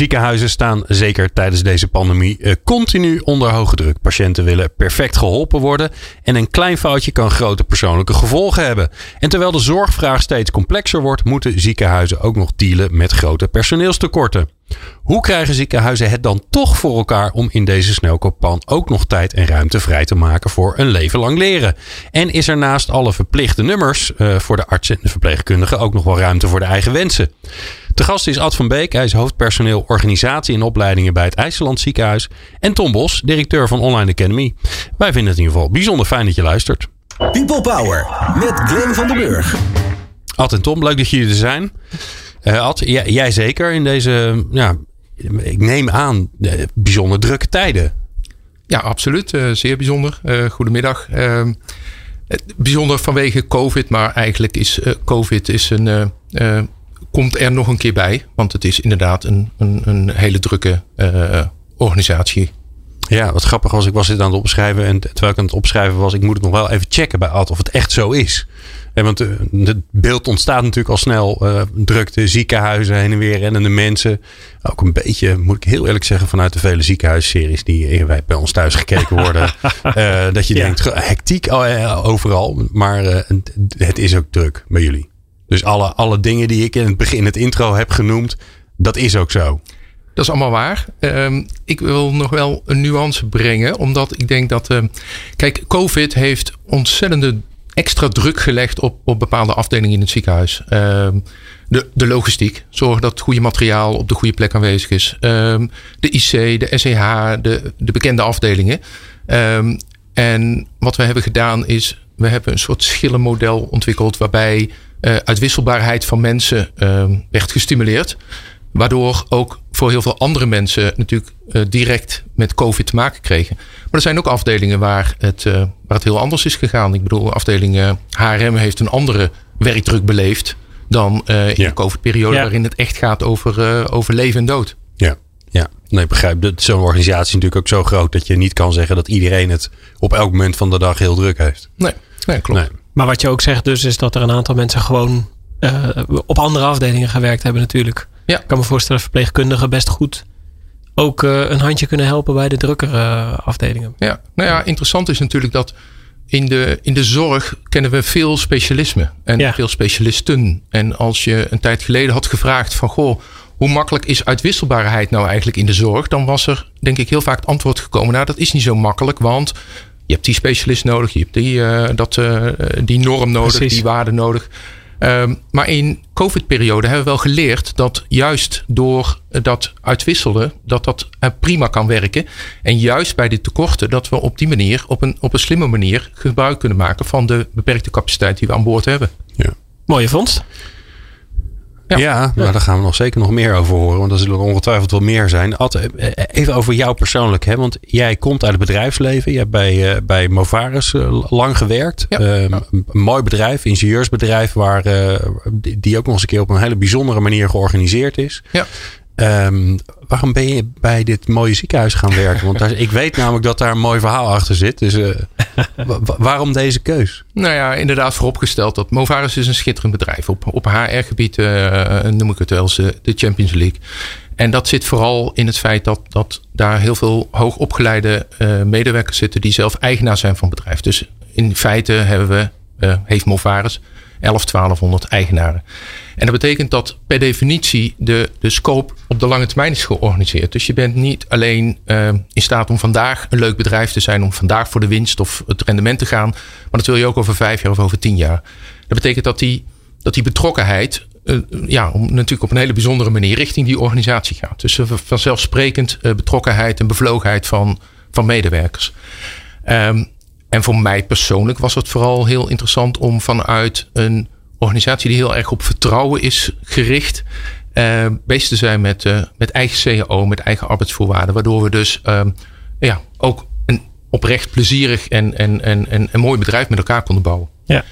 Ziekenhuizen staan zeker tijdens deze pandemie eh, continu onder hoge druk. Patiënten willen perfect geholpen worden en een klein foutje kan grote persoonlijke gevolgen hebben. En terwijl de zorgvraag steeds complexer wordt, moeten ziekenhuizen ook nog dealen met grote personeelstekorten. Hoe krijgen ziekenhuizen het dan toch voor elkaar om in deze snelkooppan ook nog tijd en ruimte vrij te maken voor een leven lang leren? En is er naast alle verplichte nummers uh, voor de artsen en de verpleegkundigen ook nog wel ruimte voor de eigen wensen? De gast is Ad van Beek. Hij is hoofdpersoneel organisatie en opleidingen bij het IJsseland Ziekenhuis. En Tom Bos, directeur van Online Academy. Wij vinden het in ieder geval bijzonder fijn dat je luistert. People Power met Glenn van den Burg. Ad en Tom, leuk dat jullie er zijn. Uh, Ad, jij, jij, zeker in deze, ja, ik neem aan, bijzonder drukke tijden. Ja, absoluut. Uh, zeer bijzonder. Uh, goedemiddag. Ehm, bijzonder vanwege COVID, maar eigenlijk is COVID is een komt er nog een keer bij. Want het is inderdaad een, een, een hele drukke uh, organisatie. Ja, wat grappig was, ik was dit aan het opschrijven. En terwijl ik aan het opschrijven was, ik moet het nog wel even checken bij Ad of het echt zo is. En want uh, het beeld ontstaat natuurlijk al snel. Uh, drukte, ziekenhuizen heen en weer rennende mensen. Ook een beetje, moet ik heel eerlijk zeggen, vanuit de vele ziekenhuisseries die bij ons thuis gekeken worden. dat je denkt, hectiek overal. Maar het is ook druk bij jullie. Dus alle, alle dingen die ik in het begin, het intro heb genoemd, dat is ook zo. Dat is allemaal waar. Um, ik wil nog wel een nuance brengen, omdat ik denk dat. Uh, kijk, COVID heeft ontzettende extra druk gelegd op, op bepaalde afdelingen in het ziekenhuis. Um, de, de logistiek, zorgen dat het goede materiaal op de goede plek aanwezig is. De IC, de SEH, de, de bekende afdelingen. en wat we hebben gedaan is, we hebben een soort schillenmodel ontwikkeld waarbij uh, uitwisselbaarheid van mensen uh, werd gestimuleerd. Waardoor ook voor heel veel andere mensen natuurlijk uh, direct met COVID te maken kregen. Maar er zijn ook afdelingen waar het, uh, waar het heel anders is gegaan. Ik bedoel, afdeling HRM heeft een andere werkdruk beleefd dan in ja. de COVID-periode, ja. waarin het echt gaat over, over leven en dood. Ja. Ja, nee, begrijp. Zo'n organisatie is natuurlijk ook zo groot dat je niet kan zeggen dat iedereen het op elk moment van de dag heel druk heeft. Nee, nee klopt. Nee. Maar wat je ook zegt dus is dat er een aantal mensen gewoon uh, op andere afdelingen gewerkt hebben natuurlijk. Ja. Ik kan me voorstellen verpleegkundigen best goed ook uh, een handje kunnen helpen bij de drukkere afdelingen. Ja, nou ja, interessant is natuurlijk dat in de, in de zorg kennen we veel specialismen en ja. veel specialisten. En als je een tijd geleden had gevraagd van goh, hoe makkelijk is uitwisselbaarheid nou eigenlijk in de zorg? Dan was er denk ik heel vaak het antwoord gekomen. Nou, dat is niet zo makkelijk, want je hebt die specialist nodig, je hebt die, uh, dat, uh, die norm nodig, Precies. die waarde nodig. Um, maar in COVID-periode hebben we wel geleerd dat juist door dat uitwisselen, dat dat prima kan werken. En juist bij die tekorten, dat we op die manier, op een, op een slimme manier, gebruik kunnen maken van de beperkte capaciteit die we aan boord hebben. Ja. Mooie vondst. Ja, ja, maar daar gaan we nog zeker nog meer over horen. Want er zullen er ongetwijfeld wel meer zijn. Ad, eh, even over jou persoonlijk. Hè? Want jij komt uit het bedrijfsleven. Je hebt bij, uh, bij Movaris uh, lang gewerkt. Ja, um, ja. Een mooi bedrijf, ingenieursbedrijf. Waar, uh, die ook nog eens een keer op een hele bijzondere manier georganiseerd is. Ja. Um, waarom ben je bij dit mooie ziekenhuis gaan werken? Want daar, ik weet namelijk dat daar een mooi verhaal achter zit. Dus uh, waarom deze keus? Nou ja, inderdaad vooropgesteld dat Movaris is een schitterend bedrijf. Op, op HR-gebied uh, noem ik het wel eens de Champions League. En dat zit vooral in het feit dat, dat daar heel veel hoogopgeleide medewerkers zitten die zelf eigenaar zijn van het bedrijf. Dus in feite hebben we, heeft Movaris 11, 1200 eigenaren. En dat betekent dat per definitie de, de scope op de lange termijn is georganiseerd. Dus je bent niet alleen uh, in staat om vandaag een leuk bedrijf te zijn, om vandaag voor de winst of het rendement te gaan. Maar dat wil je ook over vijf jaar of over tien jaar. Dat betekent dat die, dat die betrokkenheid uh, ja, om, natuurlijk op een hele bijzondere manier richting die organisatie gaat. Dus vanzelfsprekend uh, betrokkenheid en bevlogenheid van, van medewerkers. Um, en voor mij persoonlijk was het vooral heel interessant om vanuit een organisatie die heel erg op vertrouwen is gericht. Uh, bezig te zijn met, uh, met eigen CAO, met eigen arbeidsvoorwaarden. Waardoor we dus uh, ja, ook een oprecht plezierig en, en, en, en een mooi bedrijf met elkaar konden bouwen. Ja.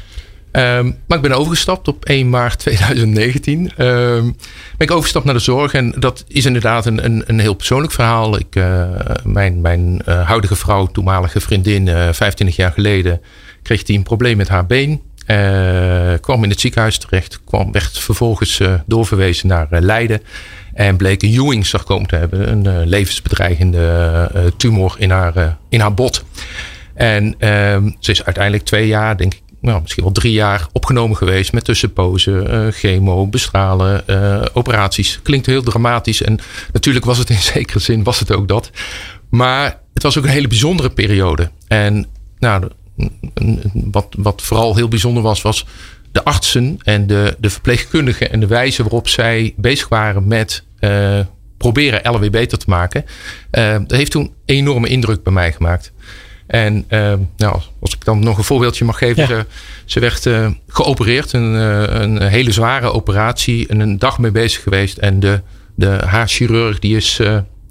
Ehm, maar ik ben overgestapt op 1 maart 2019. Um, ehm, ben ik overgestapt naar de zorg. En dat is inderdaad een, een, een heel persoonlijk verhaal. Ik, uh, mijn mijn uh, huidige vrouw, toenmalige vriendin, uh, 25 jaar geleden, kreeg die een probleem met haar been. Kwam in het ziekenhuis terecht. Kwam, werd vervolgens doorverwezen naar Leiden. En bleek een Ewing-sarcoom te hebben. Een levensbedreigende tumor in haar, in haar bot. En ehm, ze is uiteindelijk twee jaar, denk ik, nou, misschien wel drie jaar opgenomen geweest met tussenpozen, uh, chemo, bestralen, operaties. Klinkt heel dramatisch en natuurlijk was het in zekere zin was het ook dat. Maar het was ook een hele bijzondere periode. En nou, wat, wat vooral heel bijzonder was, was de artsen en de, de verpleegkundigen en de wijze waarop zij bezig waren met uh, proberen LW beter te maken. dat heeft toen enorme indruk bij mij gemaakt. En uh, nou, als ik dan nog een voorbeeldje mag geven. Ze, ze, werd geopereerd. Een, een hele zware operatie. En een dag mee bezig geweest. En de, de haarchirurg die, is,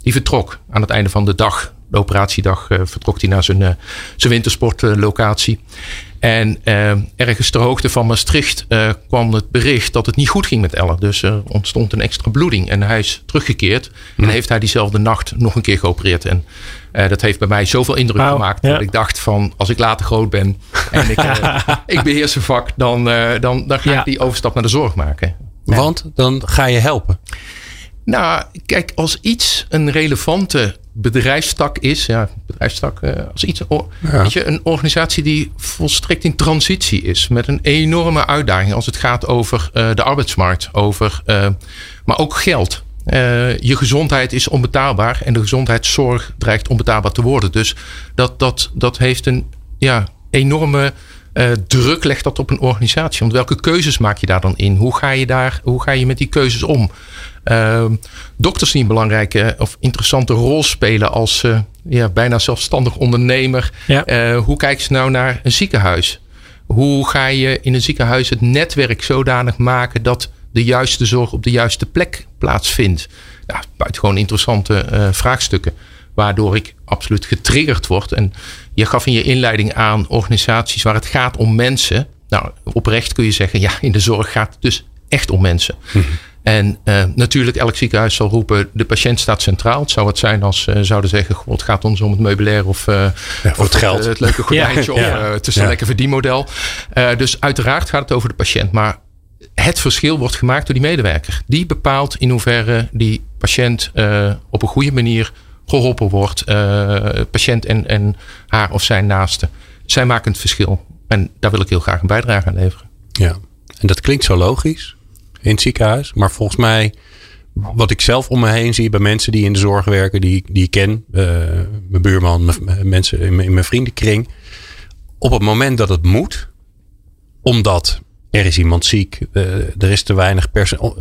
die vertrok aan het einde van de dag. De operatiedag vertrok hij naar zijn, zijn wintersportlocatie. En uh, ergens ter hoogte van Maastricht kwam het bericht dat het niet goed ging met Elle. Dus er ontstond een extra bloeding. En hij is teruggekeerd. En heeft hij diezelfde nacht nog een keer geopereerd. En dat heeft bij mij zoveel indruk gemaakt. Dat ik dacht van als ik later groot ben en ik, ik beheers een vak. Dan, dan, dan ga ik die overstap naar de zorg maken. Want dan ga je helpen. Nou, kijk, als iets een relevante bedrijfstak is, ja, bedrijfstak, uh, als iets, weet je, een organisatie die volstrekt in transitie is, met een enorme uitdaging als het gaat over uh, de arbeidsmarkt, over, uh, maar ook geld. je gezondheid is onbetaalbaar en de gezondheidszorg dreigt onbetaalbaar te worden. Dus dat, dat, dat heeft een ja, enorme uh, druk legt dat op een organisatie? Want welke keuzes maak je daar dan in? Hoe ga je, daar, hoe ga je met die keuzes om? Uh, dokters die een belangrijke of interessante rol spelen als uh, ja, bijna zelfstandig ondernemer. Ja. hoe kijken ze nou naar een ziekenhuis? Hoe ga je in een ziekenhuis het netwerk zodanig maken dat de juiste zorg op de juiste plek plaatsvindt? Nou, buitengewoon interessante vraagstukken waardoor ik absoluut getriggerd word. En je gaf in je inleiding aan organisaties waar het gaat om mensen. Nou, oprecht kun je zeggen, ja, in de zorg gaat het dus echt om mensen. Mhm. En uh, natuurlijk, elk ziekenhuis zal roepen: de patiënt staat centraal. Het zou het zijn als uh, zouden zeggen: God, het gaat ons om het meubilair of, uh, ja, of het, geld. Het, leuke gordijntje ja, ja. of het is een lekker verdienmodel. dus uiteraard gaat het over de patiënt. Maar het verschil wordt gemaakt door die medewerker. Die bepaalt in hoeverre die patiënt op een goede manier geholpen wordt. Uh, patiënt en, en haar of zijn naaste. Zij maken het verschil. En daar wil ik heel graag een bijdrage aan leveren. Ja, en dat klinkt zo logisch in het ziekenhuis. Maar volgens mij, wat ik zelf om me heen zie bij mensen die in de zorg werken, die, die ik ken, uh, mijn buurman, mijn, mensen in mijn vriendenkring. Op het moment dat het moet, omdat er is iemand ziek, uh, er is te weinig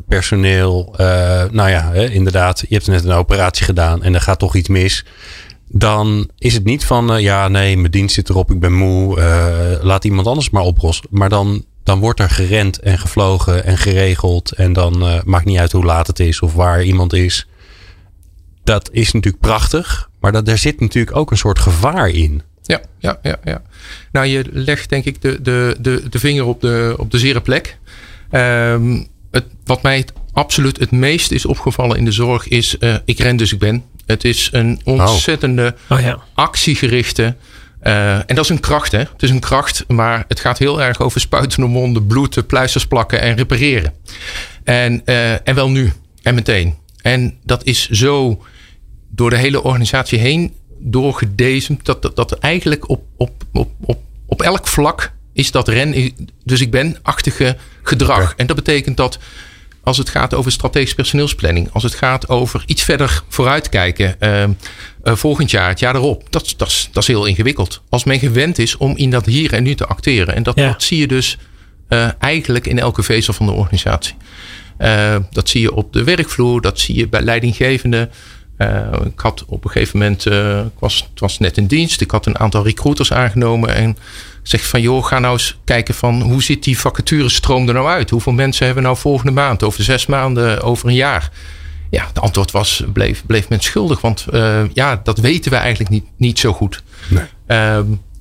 personeel. Uh, nou ja, inderdaad, je hebt net een operatie gedaan en er gaat toch iets mis. Dan is het niet van, uh, ja, nee, mijn dienst zit erop, ik ben moe, laat iemand anders maar oplossen. Maar dan, dan wordt er gerend en gevlogen en geregeld. En dan maakt niet uit hoe laat het is of waar iemand is. Dat is natuurlijk prachtig, maar dat, daar zit natuurlijk ook een soort gevaar in. Ja, ja, ja, ja. Nou, je legt denk ik de, de, de, de vinger op de, op de zere plek. Um, het, wat mij het, absoluut het meest is opgevallen in de zorg is... Uh, ik ren dus ik ben. Het is een ontzettende oh. ja. actiegerichte... Uh, en dat is een kracht, hè? Het is een kracht, maar het gaat heel erg over spuitende monden, bloed, pluisters plakken en repareren. En, uh, en wel nu en meteen. En dat is zo door de hele organisatie heen doorgedezemd. Dat, dat, dat eigenlijk op, op, op, op, op elk vlak is dat ren. Dus ik ben achtige gedrag. En dat betekent dat als het gaat over strategische personeelsplanning, als het gaat over iets verder vooruitkijken, uh, uh, volgend jaar, het jaar erop, dat, dat, dat is heel ingewikkeld. Als men gewend is om in dat hier en nu te acteren. En dat, dat zie je dus uh, eigenlijk in elke vezel van de organisatie. Uh, dat zie je op de werkvloer, dat zie je bij leidinggevenden. Uh, ik had op een gegeven moment, uh, ik was, het was net in dienst, ik had een aantal recruiters aangenomen en zeg van joh, ga nou eens kijken van hoe ziet die vacaturestroom er nou uit? Hoeveel mensen hebben we nou volgende maand, over zes maanden, over een jaar? Ja, het antwoord was, bleef, bleef men schuldig, want uh, ja, dat weten we eigenlijk niet, niet zo goed. Nee.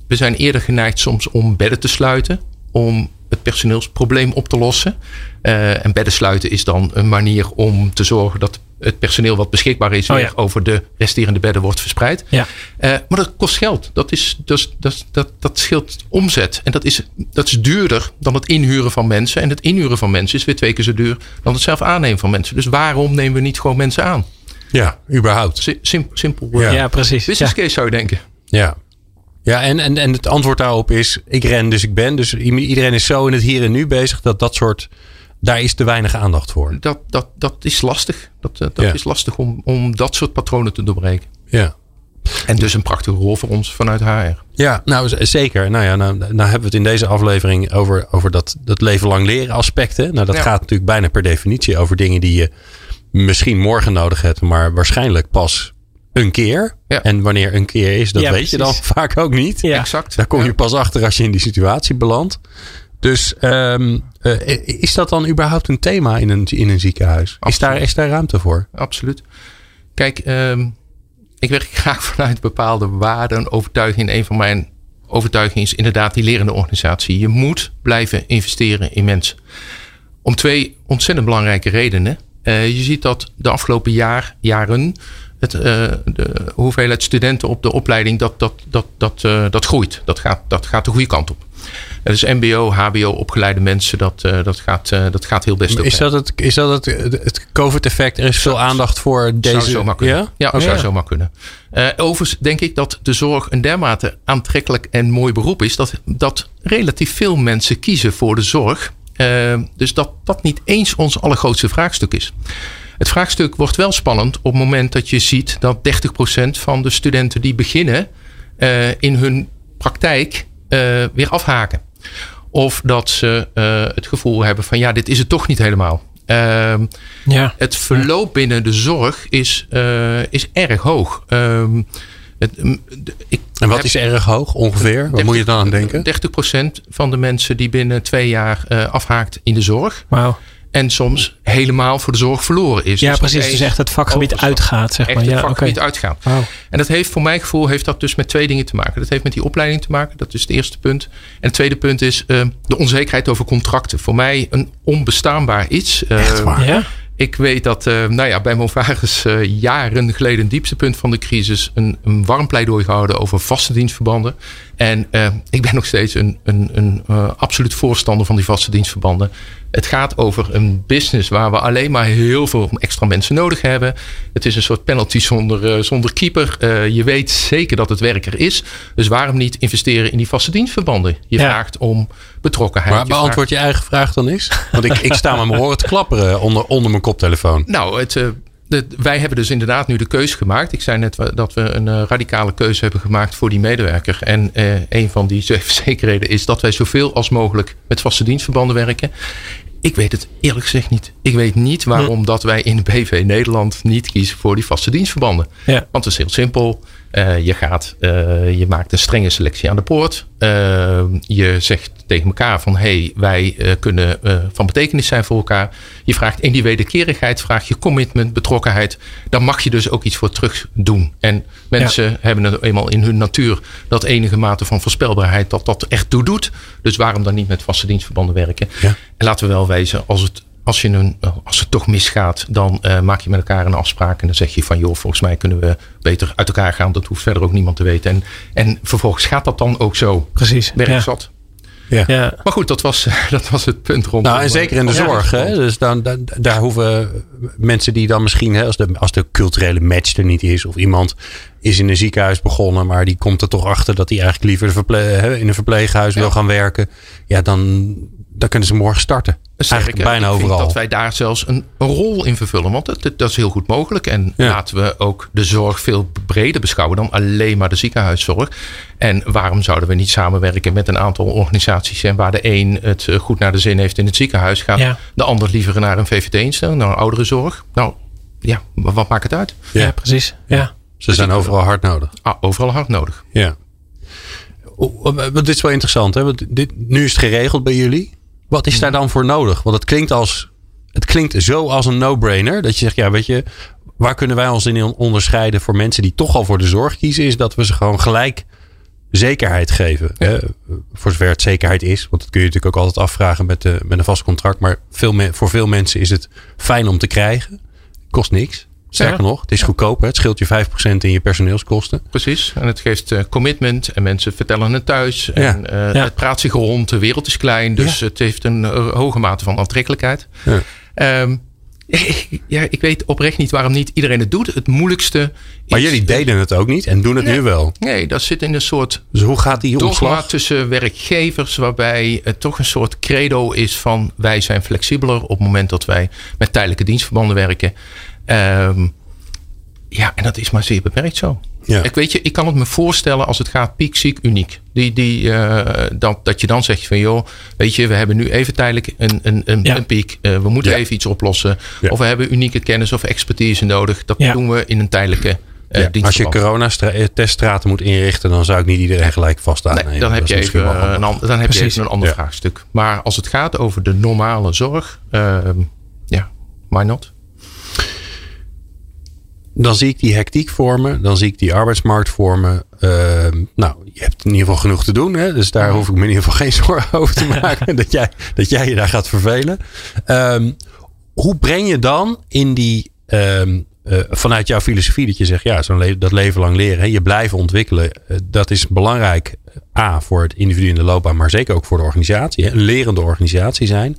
we zijn eerder geneigd soms om bedden te sluiten, om het personeelsprobleem op te lossen. En bedden sluiten is dan een manier om te zorgen dat het personeel wat beschikbaar is oh, weer over de resterende bedden wordt verspreid. Ja. Uh, maar dat kost geld. Dat, is, dus, dat, dat, dat scheelt omzet. En dat is, dat is duurder dan het inhuren van mensen. En het inhuren van mensen is weer twee keer zo duur dan het zelf aannemen van mensen. Dus waarom nemen we niet gewoon mensen aan? Ja, überhaupt. Sim, simpel. Ja, ja precies. Business case zou je denken. Ja. Ja, en, en, en het antwoord daarop is: ik ren, dus ik ben. Dus iedereen is zo in het hier en nu bezig dat dat soort. Daar is te weinig aandacht voor. Dat, dat, dat is lastig. Dat, eh, dat is lastig om, om dat soort patronen te doorbreken. Ja. En dus een prachtige rol voor ons vanuit HR. Ja, nou zeker. Nou ja, nou, nou hebben we het in deze aflevering over, over dat, dat leven lang leren aspecten. Nou, dat gaat natuurlijk bijna per definitie over dingen die je misschien morgen nodig hebt, maar waarschijnlijk pas een keer. En wanneer een keer is, dat weet je dan vaak ook niet. Ja. Exact. Daar kom je pas achter als je in die situatie belandt. Dus um, is dat dan überhaupt een thema in een, in een ziekenhuis? Is daar, is daar ruimte voor? Absoluut. Kijk, um, ik werk graag vanuit bepaalde waarden en overtuigingen. Een van mijn overtuigingen is inderdaad die lerende organisatie. Je moet blijven investeren in mensen. Om twee ontzettend belangrijke redenen. Uh, je ziet dat de afgelopen jaar, jaren het, uh, de hoeveelheid studenten op de opleiding, dat, dat, dat, dat, uh, dat groeit. Dat gaat, dat gaat de goede kant op. Dus MBO, HBO opgeleide mensen, dat, uh, dat, gaat, dat gaat heel best is dat het, is dat het, het COVID-effect? Er is veel aandacht voor deze... Zou zomaar kunnen. Ja, ja oh, zou zomaar kunnen. overigens denk ik dat de zorg een dermate aantrekkelijk en mooi beroep is... dat, dat relatief veel mensen kiezen voor de zorg. dus dat dat niet eens ons allergrootste vraagstuk is. Het vraagstuk wordt wel spannend op het moment dat je ziet dat 30% van de studenten die beginnen uh, in hun praktijk uh, weer afhaken. Of dat ze uh, het gevoel hebben van ja, dit is het toch niet helemaal. Ehm, ja. Het verloop binnen de zorg is, is erg hoog. Ehm, het, ik en wat is erg hoog ongeveer? Wat moet je dan aan denken? 30% van de mensen die binnen twee jaar afhaakt in de zorg. Wauw en soms helemaal voor de zorg verloren is. Ja, dus precies. Dus echt het vakgebied uitgaat, zeg maar. Echt het vakgebied uitgaat. En dat heeft voor mijn gevoel heeft dat dus met twee dingen te maken. Dat heeft met die opleiding te maken. Dat is het eerste punt. En het tweede punt is uh, de onzekerheid over contracten. Voor mij een onbestaanbaar iets. Uh, echt waar? Ja? Ik weet dat uh, nou ja, bij Movaris uh, jaren geleden, een dieptepunt van de crisis, een, een warm pleidooi gehouden over vaste dienstverbanden. En uh, ik ben nog steeds een, een, een absoluut voorstander van die vaste dienstverbanden. Het gaat over een business waar we alleen maar heel veel extra mensen nodig hebben. Het is een soort penalty zonder, zonder keeper. je weet zeker dat het werker is. Dus waarom niet investeren in die vaste dienstverbanden? Je vraagt om betrokkenheid. Maar beantwoord je, eigen vraag dan eens? Want ik, ik sta met mijn horen te klapperen onder, onder mijn koptelefoon. Nou, het, wij hebben dus inderdaad nu de keuze gemaakt. Ik zei net dat we een uh, radicale keuze hebben gemaakt voor die medewerker. En uh, een van die zekerheden is dat wij zoveel als mogelijk met vaste dienstverbanden werken. Ik weet het eerlijk gezegd niet. Ik weet niet waarom dat wij in de BV Nederland niet kiezen voor die vaste dienstverbanden. Ja. Want het is heel simpel. Uh, je, gaat, je maakt een strenge selectie aan de poort. Je zegt tegen elkaar van hey, wij kunnen van betekenis zijn voor elkaar. Je vraagt in die wederkerigheid, vraag je commitment, betrokkenheid. Dan mag je dus ook iets voor terug doen. En mensen ja. hebben het eenmaal in hun natuur dat enige mate van voorspelbaarheid dat dat echt toe doet. Dus waarom dan niet met vaste dienstverbanden werken? Ja. En laten we wel wezen, als het als, je een, als het toch misgaat, dan uh, maak je met elkaar een afspraak. En dan zeg je van joh, volgens mij kunnen we beter uit elkaar gaan. Dat hoeft verder ook niemand te weten. En, en vervolgens gaat dat dan ook zo. Precies. Werkzat. Ja. Ja. Maar goed, dat was, dat was het punt rond. Nou, en zeker in de zorg. Hè? Dus dan, dan, daar hoeven mensen die dan misschien, hè, als, de, als de culturele match er niet is, of iemand is in een ziekenhuis begonnen, maar die komt er toch achter dat hij eigenlijk liever in een verpleeghuis wil gaan werken. Ja, dan, dan kunnen ze morgen starten. Eigenlijk bijna overal. dat wij daar zelfs een, rol in vervullen. Want dat, dat is heel goed mogelijk. En laten we ook de zorg veel breder beschouwen dan alleen maar de ziekenhuiszorg. En waarom zouden we niet samenwerken met een aantal organisaties? En waar de een het eh, goed naar de zin heeft in het ziekenhuis, gaat de ander liever naar een VVD-instelling, naar een ouderenzorg. Nou ja, wat maakt het uit? Ja, precies. Ja. Ze zijn overal hard nodig. Ah, overal hard nodig. Ja. Want dit is wel interessant, hè? Want dit, nu is het geregeld bij jullie. Wat is daar dan voor nodig? Want het klinkt als. Het klinkt zo als een no-brainer. Dat je zegt, ja, weet je, waar kunnen wij ons in onderscheiden voor mensen die toch al voor de zorg kiezen? Is dat we ze gewoon gelijk zekerheid geven. Hè? Voor zover het zekerheid is. Want dat kun je natuurlijk ook altijd afvragen met, de, met een vast contract. Maar veel voor veel mensen is het fijn om te krijgen. Kost niks. Sterker nog, het is goedkoop. Het scheelt je 5% in je personeelskosten. Precies. En het geeft uh, commitment. En mensen vertellen het thuis. En uh, het praat zich rond. De wereld is klein. Dus het heeft een uh, hoge mate van aantrekkelijkheid. Um, ja, ik weet oprecht niet waarom niet iedereen het doet. Het moeilijkste. Maar jullie deden het ook niet en doen het nu wel. Nee, dat zit in een soort. Dus hoe gaat die omslag? tussen werkgevers, waarbij het toch een soort credo is van wij zijn flexibeler op het moment dat wij met tijdelijke dienstverbanden werken. Um, ja, en dat is maar zeer beperkt zo. Ja. Ik weet je, ik kan het me voorstellen als het gaat piek, ziek, uniek. Die, die, uh, dat, dat je dan zegt van joh, weet je, we hebben nu even tijdelijk een, een, een, een piek. Uh, we moeten even iets oplossen. Of we hebben unieke kennis of expertise nodig. Dat doen we in een tijdelijke uh, Als je corona-teststraten moet inrichten, dan zou ik niet iedereen gelijk vast aan. Nee, dan heb je even een, dan heb je even een ander vraagstuk. Maar als het gaat over de normale zorg, ehm, ja, why not? Dan zie ik die hectiek vormen. Dan zie ik die arbeidsmarkt vormen. Uh, nou, je hebt in ieder geval genoeg te doen. Hè? Dus daar hoef ik me in ieder geval geen zorgen over te maken. dat, jij, dat jij je daar gaat vervelen. Um, hoe breng je dan in die... Um, uh, vanuit jouw filosofie dat je zegt... ja, zo'n le dat leven lang leren. Hè? Je blijven ontwikkelen. Uh, dat is belangrijk. A, voor het individu in de loopbaan. Maar zeker ook voor de organisatie. Hè? Een lerende organisatie zijn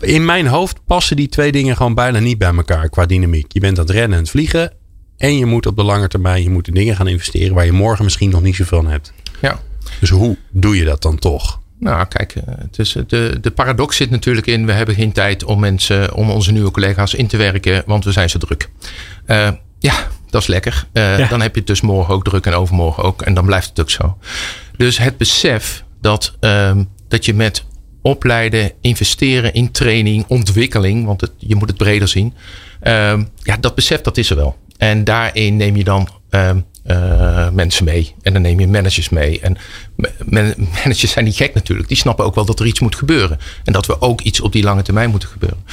in mijn hoofd passen die twee dingen gewoon bijna niet bij elkaar qua dynamiek. Je bent aan het rennen en het vliegen. En je moet op de lange termijn je moet in dingen gaan investeren waar je morgen misschien nog niet zoveel aan hebt. Ja. Dus hoe doe je dat dan toch? Nou, kijk, eh, het is, de, de paradox zit natuurlijk in: we hebben geen tijd om mensen, om onze nieuwe collega's in te werken, want we zijn zo druk. Uh, ja, dat is lekker. Uh, Dan heb je het dus morgen ook druk en overmorgen ook. En dan blijft het ook zo. Dus het besef dat, uh, dat je met opleiden, investeren in training, ontwikkeling, want je moet het breder zien. Um, ja, dat besef dat is er wel. En daarin neem je dan um, uh, mensen mee. En dan neem je managers mee. En managers zijn niet gek natuurlijk. Die snappen ook wel dat er iets moet gebeuren. En dat we ook iets op die lange termijn moeten gebeuren.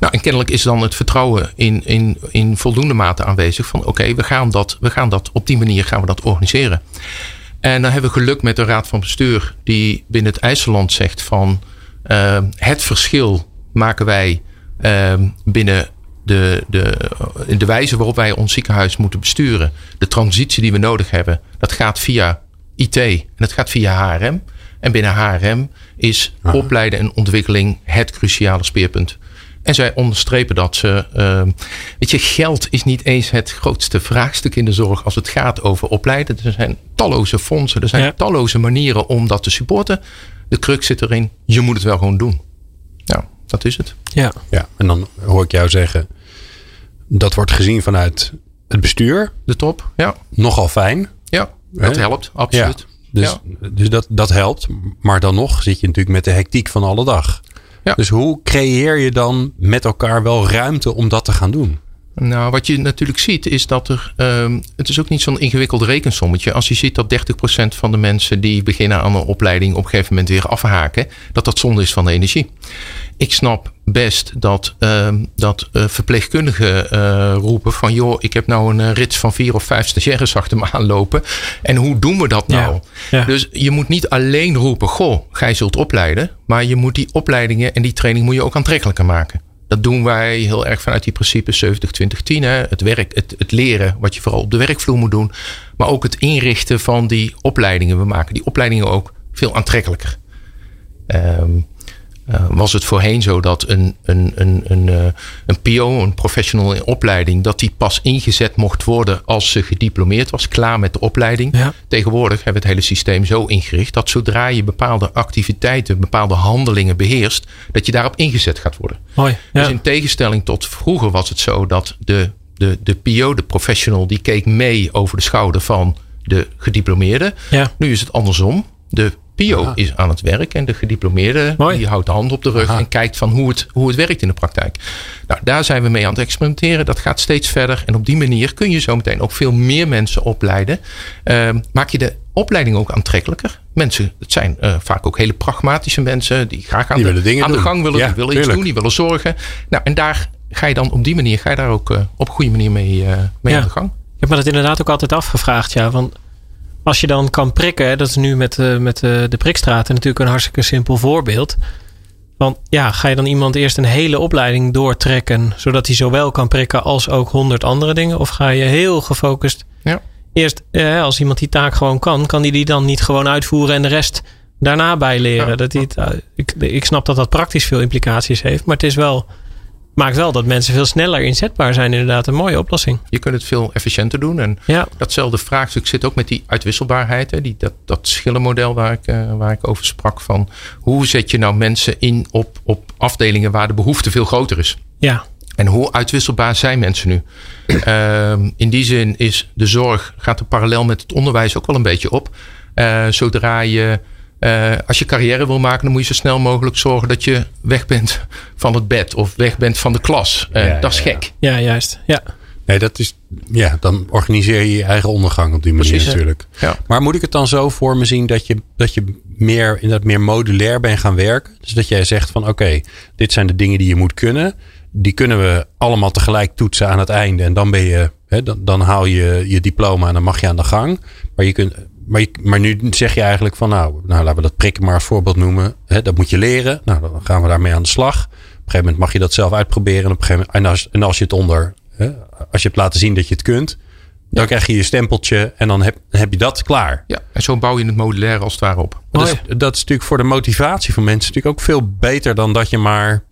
Nou, en kennelijk is dan het vertrouwen in, in, in voldoende mate aanwezig. Van oké, we gaan dat we gaan dat op die manier gaan we dat organiseren. En dan hebben we geluk met de raad van bestuur. Die binnen het IJsseland zegt van uh, het verschil maken wij uh, binnen de, de, de wijze waarop wij ons ziekenhuis moeten besturen. De transitie die we nodig hebben, dat gaat via IT en dat gaat via HRM. En binnen HRM is opleiden en ontwikkeling het cruciale speerpunt. En zij onderstrepen dat ze. Uh, weet je, geld is niet eens het grootste vraagstuk in de zorg als het gaat over opleiden. Er zijn talloze fondsen, er zijn talloze manieren om dat te supporten. De crux zit erin, je moet het wel gewoon doen. Nou, dat is het. Ja. ja, en dan hoor ik jou zeggen, dat wordt gezien vanuit het bestuur. De top, ja. Nogal fijn. Ja, dat helpt, absoluut. Dus, dus dat, dat helpt. Maar dan nog zit je natuurlijk met de hectiek van alle dag. Ja. Dus hoe creëer je dan met elkaar wel ruimte om dat te gaan doen? Nou, wat je natuurlijk ziet is dat er. Um, het is ook niet zo'n ingewikkeld rekensommetje. Als je ziet dat 30% van de mensen die beginnen aan een opleiding op een gegeven moment weer afhaken, dat dat zonde is van de energie. Ik snap best dat, um, dat uh, verpleegkundigen uh, roepen van joh, ik heb nou een uh, rits van vier of vijf stagiaires achter me aanlopen. En hoe doen we dat nou? Ja, ja. Dus je moet niet alleen roepen, goh, gij zult opleiden. Maar je moet die opleidingen en die training moet je ook aantrekkelijker maken. Dat doen wij heel erg vanuit die principes 70, 20, 10. Hè. Het, werk, het, het leren wat je vooral op de werkvloer moet doen. Maar ook het inrichten van die opleidingen. We maken die opleidingen ook veel aantrekkelijker. Um, uh, was het voorheen zo dat een, een, een, een, uh, een PO, een professional in opleiding, dat die pas ingezet mocht worden als ze gediplomeerd was, klaar met de opleiding. Ja. Tegenwoordig hebben we het hele systeem zo ingericht dat zodra je bepaalde activiteiten, bepaalde handelingen beheerst, dat je daarop ingezet gaat worden. Mooi, ja. Dus in tegenstelling tot vroeger was het zo dat de, de, de PO, de professional, die keek mee over de schouder van de gediplomeerde. Ja. Nu is het andersom. De Pio is aan het werk en de gediplomeerde die houdt de hand op de rug en kijkt van hoe het, hoe het werkt in de praktijk. Nou, daar zijn we mee aan het experimenteren. Dat gaat steeds verder. En op die manier kun je zo meteen ook veel meer mensen opleiden. Uh, maak je de opleiding ook aantrekkelijker. Mensen, het zijn uh, vaak ook hele pragmatische mensen die graag aan, die de, aan de gang willen. Ja, die willen iets doen, die willen zorgen. Nou, en daar ga je dan op die manier ga je daar ook uh, op een goede manier mee, uh, mee ja. aan de gang. Ik heb me dat inderdaad ook altijd afgevraagd. Ja, van als je dan kan prikken, dat is nu met, uh, met uh, de prikstraten natuurlijk een hartstikke simpel voorbeeld. Want ja, ga je dan iemand eerst een hele opleiding doortrekken, zodat hij zowel kan prikken als ook honderd andere dingen? Of ga je heel gefocust ja. eerst, eh, als iemand die taak gewoon kan, kan hij die dan niet gewoon uitvoeren en de rest daarna bijleren? Dat het, uh, ik, ik snap dat dat praktisch veel implicaties heeft, maar het is wel maakt wel dat mensen veel sneller inzetbaar zijn. Inderdaad, een mooie oplossing. Je kunt het veel efficiënter doen. En ja. datzelfde vraagstuk zit ook met die uitwisselbaarheid. Hè, die, dat, dat schillenmodel waar ik, uh, waar ik over sprak. Van hoe zet je nou mensen in op, op afdelingen waar de behoefte veel groter is? Ja. En hoe uitwisselbaar zijn mensen nu? uh, in die zin is de zorg, gaat er parallel met het onderwijs ook wel een beetje op. Uh, zodra je uh, als je carrière wil maken, dan moet je zo snel mogelijk zorgen dat je weg bent van het bed of weg bent van de klas. Uh, dat is gek. Ja, juist. Ja. Nee, dat is, ja, dan organiseer je je eigen ondergang op die manier Precies, natuurlijk. Ja. Maar moet ik het dan zo voor me zien dat je, dat je meer, inderdaad meer modulair bent gaan werken? Dus dat jij zegt van oké, dit zijn de dingen die je moet kunnen. Die kunnen we allemaal tegelijk toetsen aan het einde. En dan ben je, hè, dan, dan haal je je diploma en dan mag je aan de gang. Maar je kunt maar, maar nu zeg je eigenlijk van nou, nou laten we dat prikken maar als voorbeeld noemen. Hè, dat moet je leren. Nou, dan gaan we daarmee aan de slag. Op een gegeven moment mag je dat zelf uitproberen. En, op een gegeven moment, en, als, en als je het onder, hè, als je hebt laten zien dat je het kunt, dan krijg je je stempeltje en dan heb, heb je dat klaar. Ja, en zo bouw je het modulair als het ware op. Dat is, dat is natuurlijk voor de motivatie van mensen natuurlijk ook veel beter dan dat je maar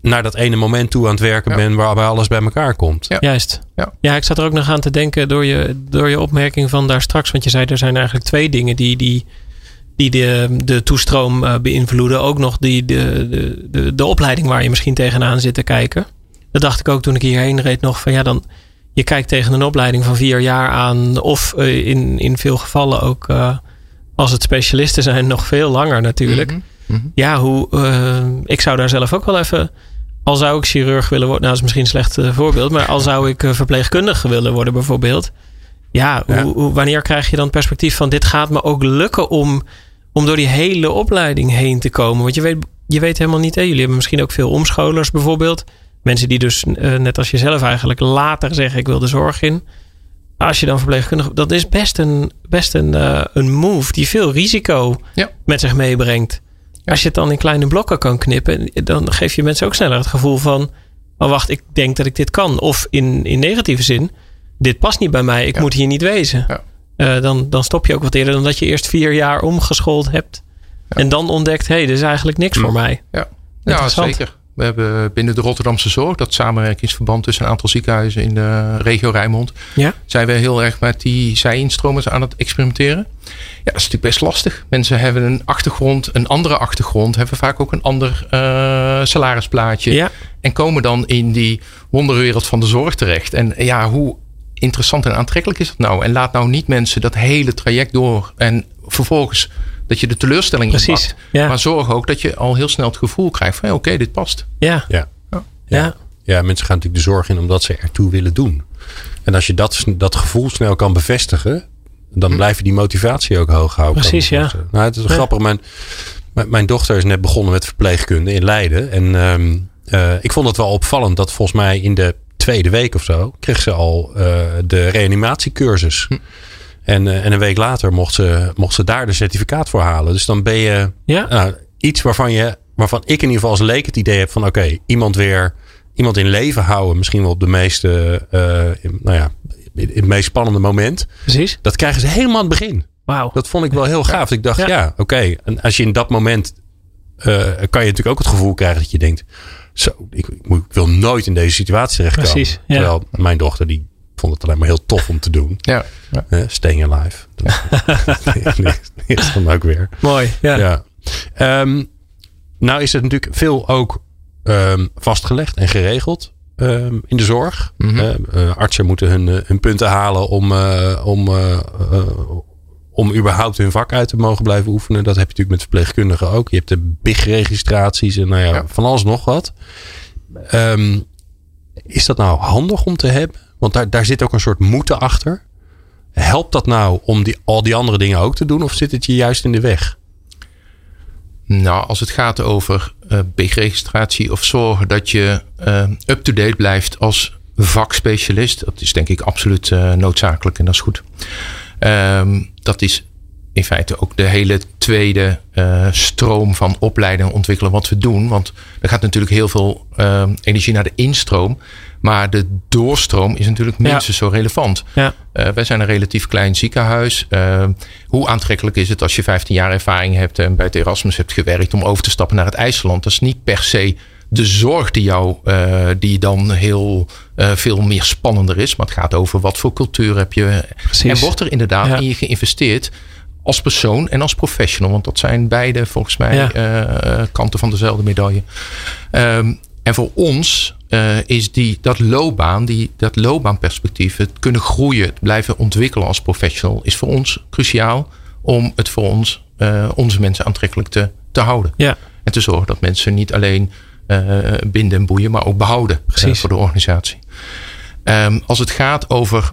naar dat ene moment toe aan het werken ben waarbij alles bij elkaar komt. Ja. Juist. Ja. ja, ik zat er ook nog aan te denken door je, door je opmerking van daar straks. Want je zei er zijn eigenlijk twee dingen die, die, die de, de toestroom uh, beïnvloeden. Ook nog die, de, de, de, de opleiding waar je misschien tegenaan zit te kijken. Dat dacht ik ook toen ik hierheen reed nog van ja dan... Je kijkt tegen een opleiding van vier jaar aan. Of uh, in, in veel gevallen ook uh, als het specialisten zijn nog veel langer natuurlijk. Mm -hmm. Ja, hoe, ik zou daar zelf ook wel even al zou ik chirurg willen worden, nou dat is misschien een slecht uh, voorbeeld, maar al zou ik uh, verpleegkundige willen worden bijvoorbeeld. Ja, Hoe, wanneer krijg je dan perspectief van dit gaat me ook lukken om, om door die hele opleiding heen te komen? Want je weet, je weet helemaal niet, hè? jullie hebben misschien ook veel omscholers bijvoorbeeld. Mensen die dus, uh, net als jezelf eigenlijk, later zeggen ik wil de zorg in. Als je dan verpleegkundige, dat is best een, best een, een move die veel risico ja. met zich meebrengt. Als je het dan in kleine blokken kan knippen, dan geef je mensen ook sneller het gevoel van: oh wacht, ik denk dat ik dit kan. Of in, in negatieve zin, dit past niet bij mij, ik moet hier niet wezen. Ja. Uh, dan, dan stop je ook wat eerder dan dat je eerst vier jaar omgeschoold hebt. En dan ontdekt, hé, hey, dit is eigenlijk niks voor hm. mij. Ja, ja zeker. We hebben binnen de Rotterdamse Zorg, dat samenwerkingsverband tussen een aantal ziekenhuizen in de regio Rijnmond, ja. zijn we heel erg met die zij-instromen aan het experimenteren. Ja, dat is natuurlijk best lastig. Mensen hebben een achtergrond, een andere achtergrond, hebben vaak ook een ander uh, salarisplaatje. Ja. En komen dan in die wonderwereld van de zorg terecht. En ja, hoe interessant en aantrekkelijk is dat nou? En laat nou niet mensen dat hele traject door en vervolgens dat je de teleurstelling Precies, ja. Maar zorg ook dat je al heel snel het gevoel krijgt van oké, dit past. Ja. Ja. ja. Ja. mensen gaan natuurlijk de zorg in omdat ze ertoe willen doen. En als je dat, dat gevoel snel kan bevestigen, dan hm. blijf je die motivatie ook hoog houden. Precies, ja. Nou, het is wel grappig. Mijn, mijn dochter is net begonnen met verpleegkunde in Leiden. En um, uh, ik vond het wel opvallend dat volgens mij in de tweede week of zo kreeg ze al uh, de reanimatiecursus. Hm. En, uh, en een week later mocht ze, mocht ze daar de certificaat voor halen. Dus dan ben je ja? Nou, iets waarvan, je, waarvan ik in ieder geval als leek het idee heb van oké, iemand weer iemand in leven houden. Misschien wel op de meeste, uh, nou ja, in het meest spannende moment. Precies. Dat krijgen ze helemaal aan het begin. Wauw. Dat vond ik wel heel gaaf. Ik dacht, ja, oké. En als je in dat moment, uh, kan je natuurlijk ook het gevoel krijgen dat je denkt, zo, ik, ik, wil nooit in deze situatie terechtkomen. Precies. Ja. Terwijl mijn dochter die vond het alleen maar heel tof om te doen. Ja. ja. Uh, staying alive. is dan ook weer. Mooi, ja. ja. Um, nou is het natuurlijk veel ook um, vastgelegd en geregeld um, in de zorg. Mm -hmm. uh, artsen moeten hun, uh, hun punten halen om, uh, om, om überhaupt hun vak uit te mogen blijven oefenen. Dat heb je natuurlijk met verpleegkundigen ook. Je hebt de BIG-registraties en nou ja, ja, van alles nog wat. Um, is dat nou handig om te hebben? Want daar, daar zit ook een soort moeten achter. Helpt dat nou om die, al die andere dingen ook te doen? Of zit het je juist in de weg? Nou, als het gaat over uh, big-registratie of zorgen dat je uh, up-to-date blijft als vakspecialist, dat is denk ik absoluut uh, noodzakelijk en dat is goed. Ehm, dat is in feite ook de hele tweede stroom van opleiden en ontwikkelen wat we doen. Want er gaat natuurlijk heel veel energie naar de instroom. Maar de doorstroom is natuurlijk minstens zo relevant. Ja. Uh, wij zijn een relatief klein ziekenhuis. Uh, hoe aantrekkelijk is het als je 15 jaar ervaring hebt en bij het Erasmus hebt gewerkt om over te stappen naar het IJsland? Dat is niet per se de zorg die jou, uh, die dan heel veel meer spannender is. Maar het gaat over wat voor cultuur heb je. Precies. En wordt er inderdaad ja. in je geïnvesteerd als persoon en als professional. Want dat zijn beide volgens mij kanten van dezelfde medaille. Um, en voor ons uh, is die, dat loopbaan, die, dat loopbaanperspectief, het kunnen groeien, het blijven ontwikkelen als professional, is voor ons cruciaal om het voor ons, uh, onze mensen aantrekkelijk te, te houden. Ja. En te zorgen dat mensen niet alleen uh, binden en boeien, maar ook behouden voor de organisatie. Um, als het gaat over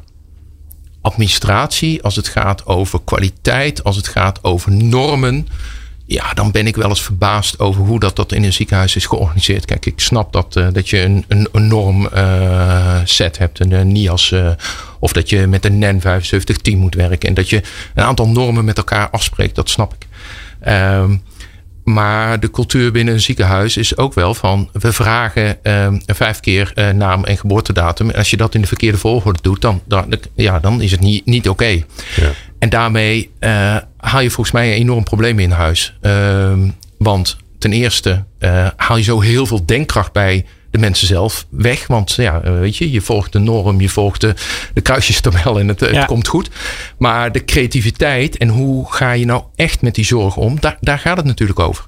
administratie, als het gaat over kwaliteit, als het gaat over normen ja, dan ben ik wel eens verbaasd over hoe dat, dat in een ziekenhuis is georganiseerd. Kijk, ik snap dat, uh, dat je een, een, norm uh, set hebt, een, een NIAS, of dat je met een NEN 7510 moet werken. En dat je een aantal normen met elkaar afspreekt, dat snap ik. Um, maar de cultuur binnen een ziekenhuis is ook wel van we vragen uh, vijf keer naam en geboortedatum. En als je dat in de verkeerde volgorde doet, dan, dan, ja, dan is het niet, niet oké. Ja. En daarmee uh, haal je volgens mij een enorm probleem in huis. Ehm, want ten eerste haal je zo heel veel denkkracht bij de mensen zelf weg. Want ja, eh, weet je, je volgt de norm, je volgt de, de kruisjestabel en het, het komt goed. Maar de creativiteit en hoe ga je nou echt met die zorg om, daar, daar gaat het natuurlijk over.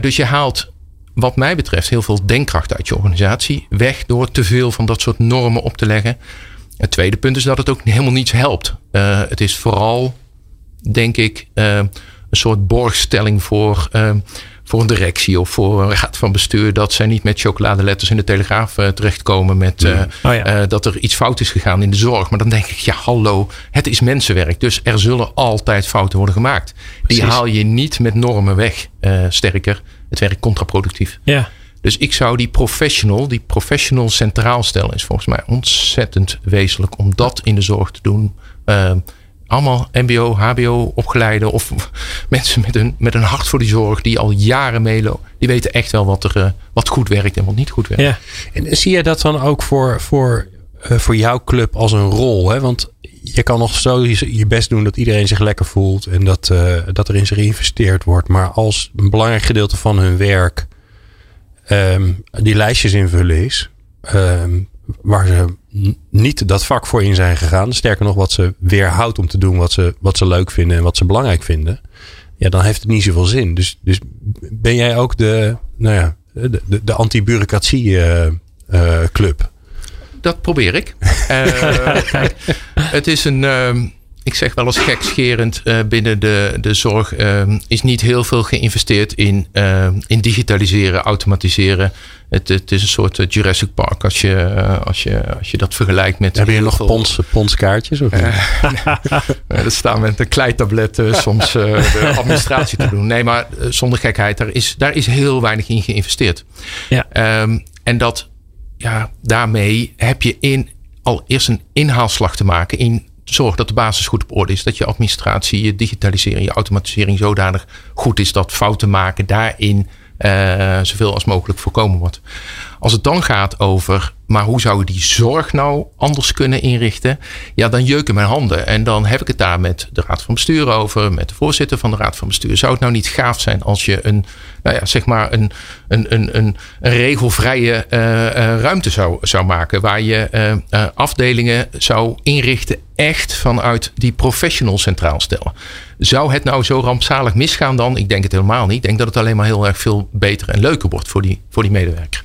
Dus je haalt wat mij betreft heel veel denkkracht uit je organisatie weg door te veel van dat soort normen op te leggen. Het tweede punt is dat het ook helemaal niets helpt. Uh, het is vooral, denk ik, uh, een soort borgstelling voor voor een directie of voor een raad van bestuur dat zij niet met chocoladeletters in de telegraaf terechtkomen met uh, oh ja. dat er iets fout is gegaan in de zorg. Maar dan denk ik, ja, hallo, het is mensenwerk. Dus er zullen altijd fouten worden gemaakt. Die haal je niet met normen weg. sterker, het werkt contraproductief. Ja. Dus ik zou die professional, die professional centraal stellen, is volgens mij ontzettend wezenlijk om dat in de zorg te doen allemaal MBO, HBO opgeleide of mensen met een, met een hart voor die zorg die al jaren meelopen. Die weten echt wel wat, er, uh, wat goed werkt en wat niet goed werkt. Ja. En zie je dat dan ook voor, voor, uh, voor jouw club als een rol? Hè? Want je kan nog zo je best doen dat iedereen zich lekker voelt en dat, uh, dat er in ze geïnvesteerd wordt. Maar als een belangrijk gedeelte van hun werk um, die lijstjes invullen is, um, waar ze niet dat vak voor in zijn gegaan. Sterker nog, wat ze weerhoudt om te doen wat ze, wat ze leuk vinden en wat ze belangrijk vinden. Ja, dan heeft het niet zoveel zin. Dus, dus ben jij ook de, nou ja, de, de, de anti-bureaucratie uh, uh, club? Dat probeer ik. uh, kijk, het is een, ehm, ik zeg wel eens gekscherend, binnen de, de zorg ehm, is niet heel veel geïnvesteerd in, ehm, in digitaliseren, automatiseren. Het, het, is een soort eh, Jurassic Park als je, eh, als je, als je dat vergelijkt met. Heb je nog veel... pons, ponskaartjes? Of uh, dat staan met een kleitablet soms de administratie te doen. Nee, maar zonder gekheid, daar is, daar is heel weinig in geïnvesteerd. Ja. Um, en dat, ja, daarmee heb je in, al eerst een inhaalslag te maken in zorg dat de basis goed op orde is. Dat je administratie, je digitalisering, je automatisering zodanig goed is dat fouten maken daarin uh, zoveel als mogelijk voorkomen wordt. Als het dan gaat over, maar hoe zou je die zorg nou anders kunnen inrichten? Ja, dan jeuken mijn handen. En dan heb ik het daar met de Raad van Bestuur over, met de voorzitter van de Raad van Bestuur. Zou het nou niet gaaf zijn als je een, nou ja, zeg maar een, een, een, een, regelvrije uh, uh, ruimte zou, zou maken, waar je uh, afdelingen zou inrichten echt vanuit die professional centraal stellen. Zou het nou zo rampzalig misgaan dan? Ik denk het helemaal niet. Ik denk dat het alleen maar heel erg veel beter en leuker wordt voor die, voor die medewerker.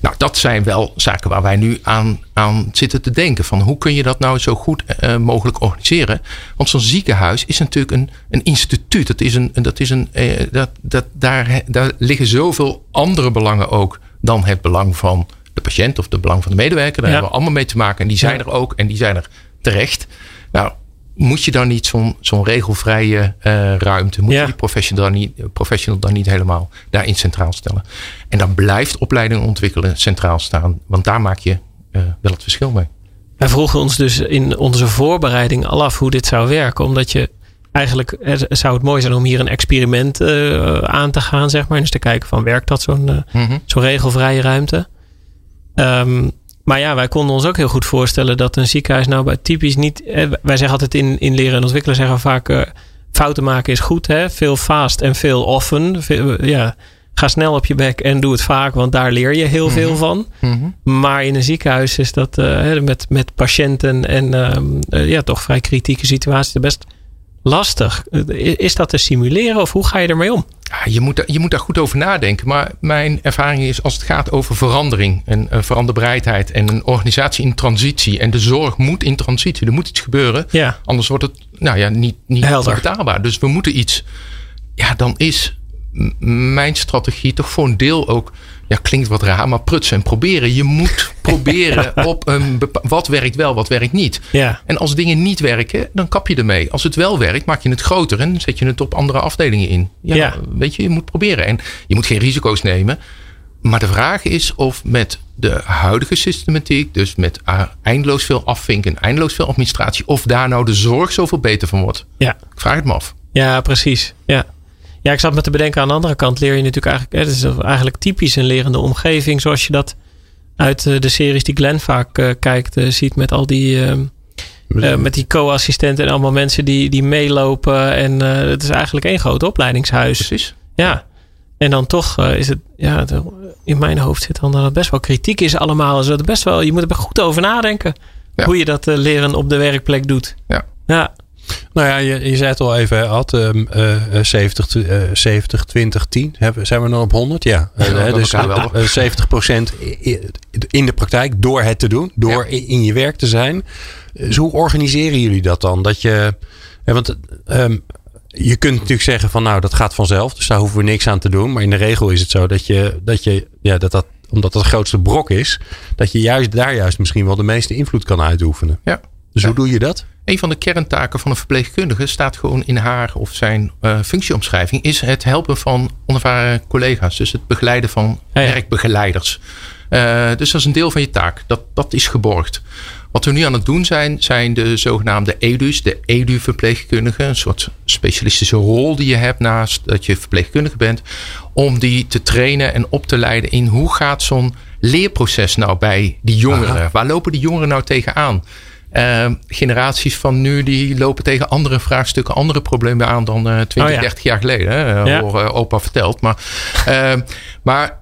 Nou, dat zijn wel zaken waar wij nu aan, aan zitten te denken. Van hoe kun je dat nou zo goed uh, mogelijk organiseren? Want zo'n ziekenhuis is natuurlijk een, een instituut. Dat is een, dat is een, uh, dat, dat, daar, daar liggen zoveel andere belangen ook dan het belang van de patiënt of het belang van de medewerker. Daar hebben we allemaal mee te maken. En die zijn er ook en die zijn er terecht. Nou, moet je dan niet zo'n zo'n regelvrije uh, ruimte, moet je die professional dan, niet, professional dan niet helemaal daarin centraal stellen? En dan blijft opleiding ontwikkelen centraal staan, want daar maak je uh, wel het verschil mee. wij vroegen ons dus in onze voorbereiding al af hoe dit zou werken. Omdat je eigenlijk zou het mooi zijn om hier een experiment uh, aan te gaan, zeg maar. En eens te kijken van werkt dat zo'n mm zo'n regelvrije ruimte. Um, maar ja, wij konden ons ook heel goed voorstellen dat een ziekenhuis nou bij typisch niet. Eh, wij zeggen altijd in, in leren en ontwikkelen zeggen we vaak uh, fouten maken is goed. Hè? Veel fast en veel often. Veel, ja, ga snel op je bek en doe het vaak, want daar leer je heel veel mhm. van. Mm Maar in een ziekenhuis is dat uh, met, met patiënten en uh, ja, toch vrij kritieke situaties best lastig. Is dat te simuleren of hoe ga je ermee om? Ja, je, moet, je moet daar goed over nadenken. Maar mijn ervaring is als het gaat over verandering en uh, veranderbereidheid en een organisatie in transitie. En de zorg moet in transitie. Er moet iets gebeuren. Ja. Anders wordt het nou ja, niet, niet betaalbaar. Dus we moeten iets. Ja, dan is mijn strategie toch voor een deel ook ja, klinkt wat raar, maar prutsen en proberen. Je moet proberen op een wat werkt wel, wat werkt niet. Ja. En als dingen niet werken, dan kap je ermee. Als het wel werkt, maak je het groter en zet je het op andere afdelingen in. Ja, Weet je, je moet proberen. En je moet geen risico's nemen. Maar de vraag is of met de huidige systematiek, dus met eindeloos veel afvinken, eindeloos veel administratie, of daar nou de zorg zoveel beter van wordt. Ja. Ik vraag het me af. Ja, precies. Ja. Ja, ik zat me te bedenken aan de andere kant leer je natuurlijk eigenlijk, het is eigenlijk typisch een lerende omgeving zoals je dat uit eh, de series die Glenn vaak uh, kijkt uh, ziet met al die uh, met die co-assistenten en allemaal mensen die, die meelopen en het is eigenlijk één groot opleidingshuis. Precies. Ja. En dan toch is het, ja, in mijn hoofd zit dan dat het best wel kritiek is allemaal. Zo, best wel, je moet er goed over nadenken hoe je dat leren op de werkplek doet. Ja. Ja. Nou ja, je, je zei het al even, Ad. Um, uh, 70, uh, 70, 20, 10. Hebben, zijn we nog op 100? Ja. ja uh, dus uh, 70 procent in de praktijk door het te doen. Door ja. in je werk te zijn. Dus hoe organiseren jullie dat dan? Dat je... want um, je kunt natuurlijk zeggen van nou, dat gaat vanzelf. Dus daar hoeven we niks aan te doen. Maar in de regel is het zo dat je, dat je ja, dat dat omdat dat het grootste brok is, dat je juist daar juist misschien wel de meeste invloed kan uitoefenen. Ja. Dus hoe doe je dat? Een van de kerntaken van een verpleegkundige staat gewoon in haar of zijn uh, functieomschrijving, is het helpen van onervaren collega's. Dus het begeleiden van werkbegeleiders. Uh, dus dat is een deel van je taak. Dat, dat is geborgd. Wat we nu aan het doen zijn, zijn de zogenaamde EDU's, de EDU-verpleegkundigen. Een soort specialistische rol die je hebt naast dat je verpleegkundige bent. Om die te trainen en op te leiden in hoe gaat zo'n leerproces nou bij die jongeren? Waar lopen die jongeren nou tegenaan? Uh, generaties van nu die lopen tegen andere vraagstukken, andere problemen aan dan uh, 20, oh 30 jaar geleden. Hè? Ja. Hoor uh, opa verteld. Maar, uh, maar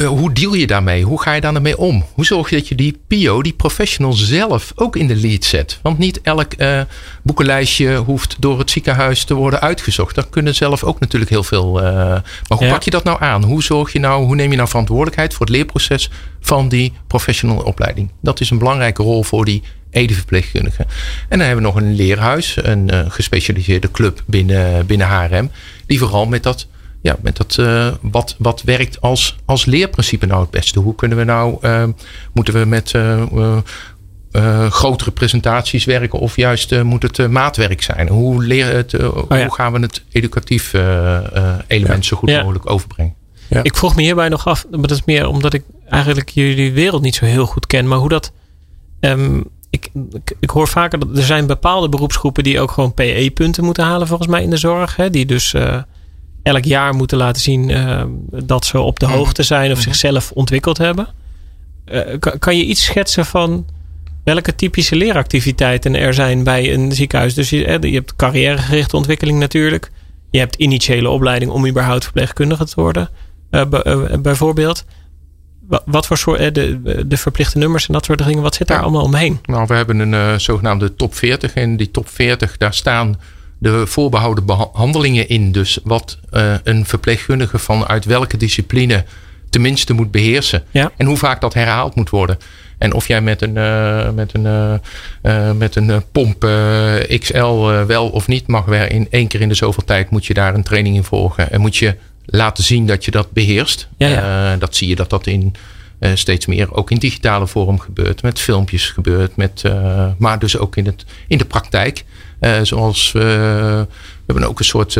hoe deal je daarmee? Hoe ga je daarmee om? Hoe zorg je dat je die PO, die professional zelf ook in de lead zet? Want niet elk uh, boekenlijstje hoeft door het ziekenhuis te worden uitgezocht. Daar kunnen zelf ook natuurlijk heel veel. Uh, maar hoe ja. pak je dat nou aan? Hoe zorg je nou, hoe neem je nou verantwoordelijkheid voor het leerproces van die professional opleiding? Dat is een belangrijke rol voor die edeverpleegkundigen. En dan hebben we nog een leerhuis, een uh, gespecialiseerde club binnen, binnen HRM, die vooral met dat, ja, met dat uh, wat, wat werkt als, als leerprincipe nou het beste? Hoe kunnen we nou, uh, moeten we met grotere presentaties werken of juist moet het maatwerk zijn? Hoe, leren het, oh, ja. hoe gaan we het educatief element ja. zo goed ja. mogelijk overbrengen? Ik vroeg me hierbij nog af, maar dat is meer omdat ik eigenlijk jullie wereld niet zo heel goed ken, maar hoe dat. Um, ik, ik, ik, hoor vaker dat er zijn bepaalde beroepsgroepen die ook gewoon PE-punten moeten halen, volgens mij in de zorg. Hè? Die dus uh, elk jaar moeten laten zien uh, dat ze op de mhm. hoogte zijn of -hmm. zichzelf ontwikkeld hebben. Uh, kan, kan, je iets schetsen van welke typische leeractiviteiten er zijn bij een ziekenhuis? Dus je, je hebt carrièregerichte ontwikkeling natuurlijk. Je hebt initiële opleiding om überhaupt verpleegkundige te worden, bijvoorbeeld wat voor soort, de, de verplichte nummers en dat soort dingen, wat zit daar allemaal omheen? Nou, we hebben een uh, zogenaamde top 40. En die top 40, daar staan de voorbehouden behandelingen in. Dus wat uh, een verpleegkundige vanuit welke discipline tenminste moet beheersen. Ja. En hoe vaak dat herhaald moet worden. En of jij met een, uh, met een, met een pomp XL wel of niet mag werken. In één keer in de zoveel tijd moet je daar een training in volgen. En moet je laten zien dat je dat beheerst. Ja, ja. Uh, dat zie je dat dat in uh, steeds meer ook in digitale vorm gebeurt. Met filmpjes gebeurt. Met, uh, maar dus ook in, het, in de praktijk. zoals we hebben ook een soort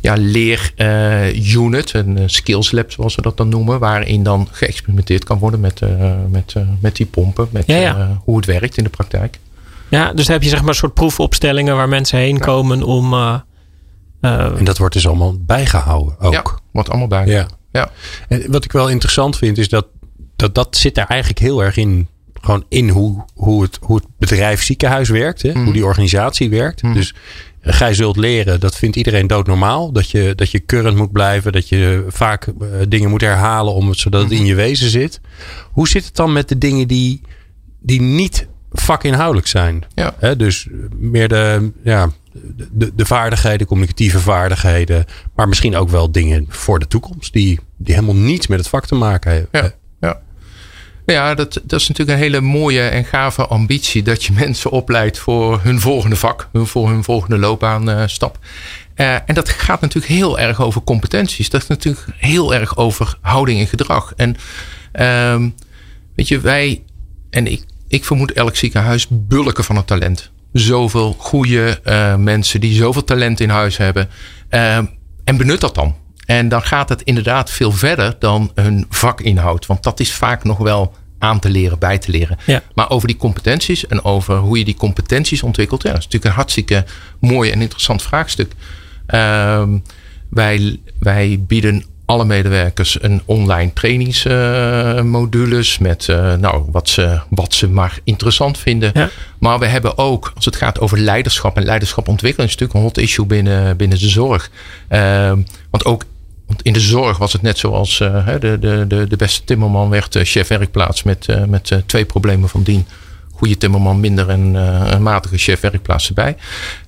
ja, leerunit, een skills lab zoals we dat dan noemen, waarin dan geëxperimenteerd kan worden met, met, met die pompen, met hoe het werkt in de praktijk. Ja, dus heb je zeg maar een soort proefopstellingen waar mensen heen komen om. En dat wordt dus allemaal bijgehouden ook. Ja, wordt allemaal bijgehouden. Ja. ja. En wat ik wel interessant vind is dat dat, dat zit daar eigenlijk heel erg in gewoon in hoe, hoe, het, hoe het bedrijf ziekenhuis werkt. Hè? Hoe mhm. die organisatie werkt. Mm. Dus eh, gij zult leren, dat vindt iedereen doodnormaal. Dat je, dat je current moet blijven. Dat je vaak uh, dingen moet herhalen om het, zodat het in mhm. je wezen zit. Hoe zit het dan met de dingen die, die niet vakinhoudelijk zijn? Ja. Hè? Dus meer de, ja, de, de vaardigheden, communicatieve vaardigheden. Maar misschien ook wel dingen voor de toekomst. Die, die helemaal niets met het vak te maken hebben. Ja. Ja, dat, dat is natuurlijk een hele mooie en gave ambitie. Dat je mensen opleidt voor hun volgende vak, voor hun volgende loopbaanstap. Uh, en dat gaat natuurlijk heel erg over competenties. Dat is natuurlijk heel erg over houding en gedrag. En uh, weet je, wij en ik, ik vermoed elk ziekenhuis bulken van het talent. Zoveel goede uh, mensen die zoveel talent in huis hebben. Uh, en benut dat dan. En dan gaat het inderdaad veel verder dan hun vakinhoud. Want dat is vaak nog wel aan te leren, bij te leren. Ja. Maar over die competenties en over hoe je die competenties ontwikkelt. Ja, dat is natuurlijk een hartstikke mooi en interessant vraagstuk. Um, wij, wij bieden alle medewerkers een online trainingsmodules uh, met uh, nou, wat, ze, wat ze maar interessant vinden. Ja. Maar we hebben ook, als het gaat over leiderschap en leiderschap ontwikkelen, is natuurlijk een hot issue binnen, binnen de zorg. Uh, want ook want in de zorg was het net zoals uh, de, de, de, de beste timmerman werd uh, chef werkplaats met, met twee problemen van dien. Goede timmerman minder en een matige chef werkplaats erbij.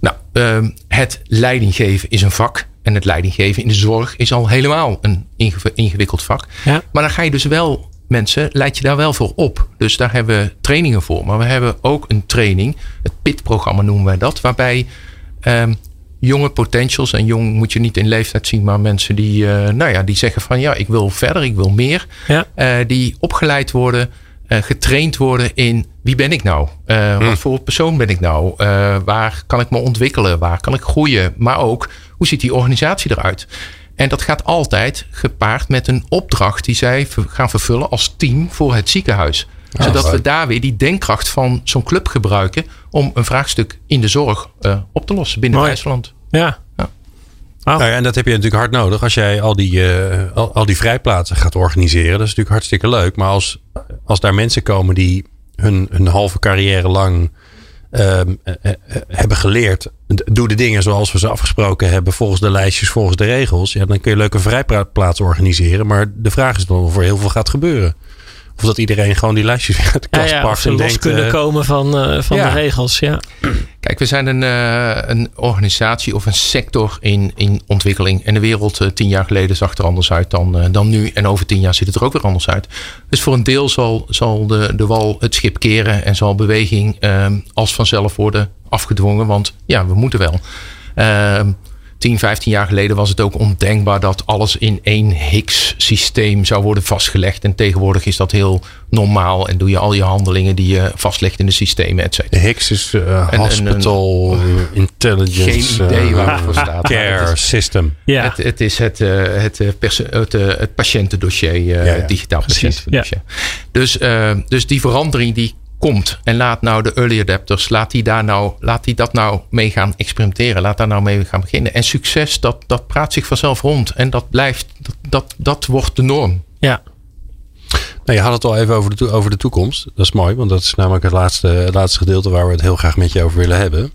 Nou, ehm, het leidinggeven is een vak. En het leidinggeven in de zorg is al helemaal een ingewikkeld vak. Ja. Maar dan ga je dus wel mensen, leid je daar wel voor op. Dus daar hebben we trainingen voor. Maar we hebben ook een training, het PIT-programma noemen wij dat, waarbij um, jonge potentials. En jong moet je niet in leeftijd zien, maar mensen die, uh, nou ja, die zeggen van ja, ik wil verder, ik wil meer. Ja. Uh, die opgeleid worden, uh, getraind worden in wie ben ik nou? Hmm. Wat voor persoon ben ik nou? waar kan ik me ontwikkelen? Waar kan ik groeien? Maar ook, hoe ziet die organisatie eruit? En dat gaat altijd gepaard met een opdracht die zij gaan vervullen als team voor het ziekenhuis. Zodat we daar weer die denkkracht van zo'n club gebruiken om een vraagstuk in de zorg uh, op te lossen binnen IJsland. Ja. ja. Nou ja, en dat heb je natuurlijk hard nodig als jij al die, uh, al, al, die vrijplaatsen gaat organiseren. Dat is natuurlijk hartstikke leuk. Maar als, als daar mensen komen die hun, hun halve carrière lang uh, hebben geleerd. Doe de dingen zoals we ze afgesproken hebben. Volgens de lijstjes, volgens de regels. Ja, dan kun je leuke vrijplaatsen organiseren. Maar de vraag is dan of er heel veel gaat gebeuren. Of dat iedereen gewoon die lijstjes uit de kast ja, pakt. Of ze los denkt, kunnen uh, komen van, uh, van de regels. Ja. Kijk, we zijn een, uh, een organisatie of een sector in, in ontwikkeling. En de wereld tien jaar geleden zag er anders uit dan, dan nu. En over tien jaar ziet het er ook weer anders uit. Dus voor een deel zal, zal de, de wal het schip keren. En zal beweging ehm, als vanzelf worden afgedwongen. Want ja, we moeten wel. Ehm, 10, 15 jaar geleden was het ook ondenkbaar dat alles in één Higgs-systeem zou worden vastgelegd. En tegenwoordig is dat heel normaal en doe je al je handelingen die je vastlegt in de systemen, et cetera. Higgs is uh, Hospital een, een, Intelligence geen idee waar het voor staat. Care is, System. Ja. Het, het is het, uh, het, het, het, patiëntendossier, uh, ja, ja. digitaal patiëntendossier. Ja. Dus, dus die verandering die komt. En laat nou de early adapters, laat die, daar nou, laat die dat nou mee gaan experimenteren. Laat daar nou mee gaan beginnen. En succes, dat, dat praat zich vanzelf rond. En dat blijft, dat, dat, dat wordt de norm. Ja. Nou, je had het al even over de, over de toekomst. Dat is mooi, want dat is namelijk het laatste, het laatste gedeelte waar we het heel graag met je over willen hebben.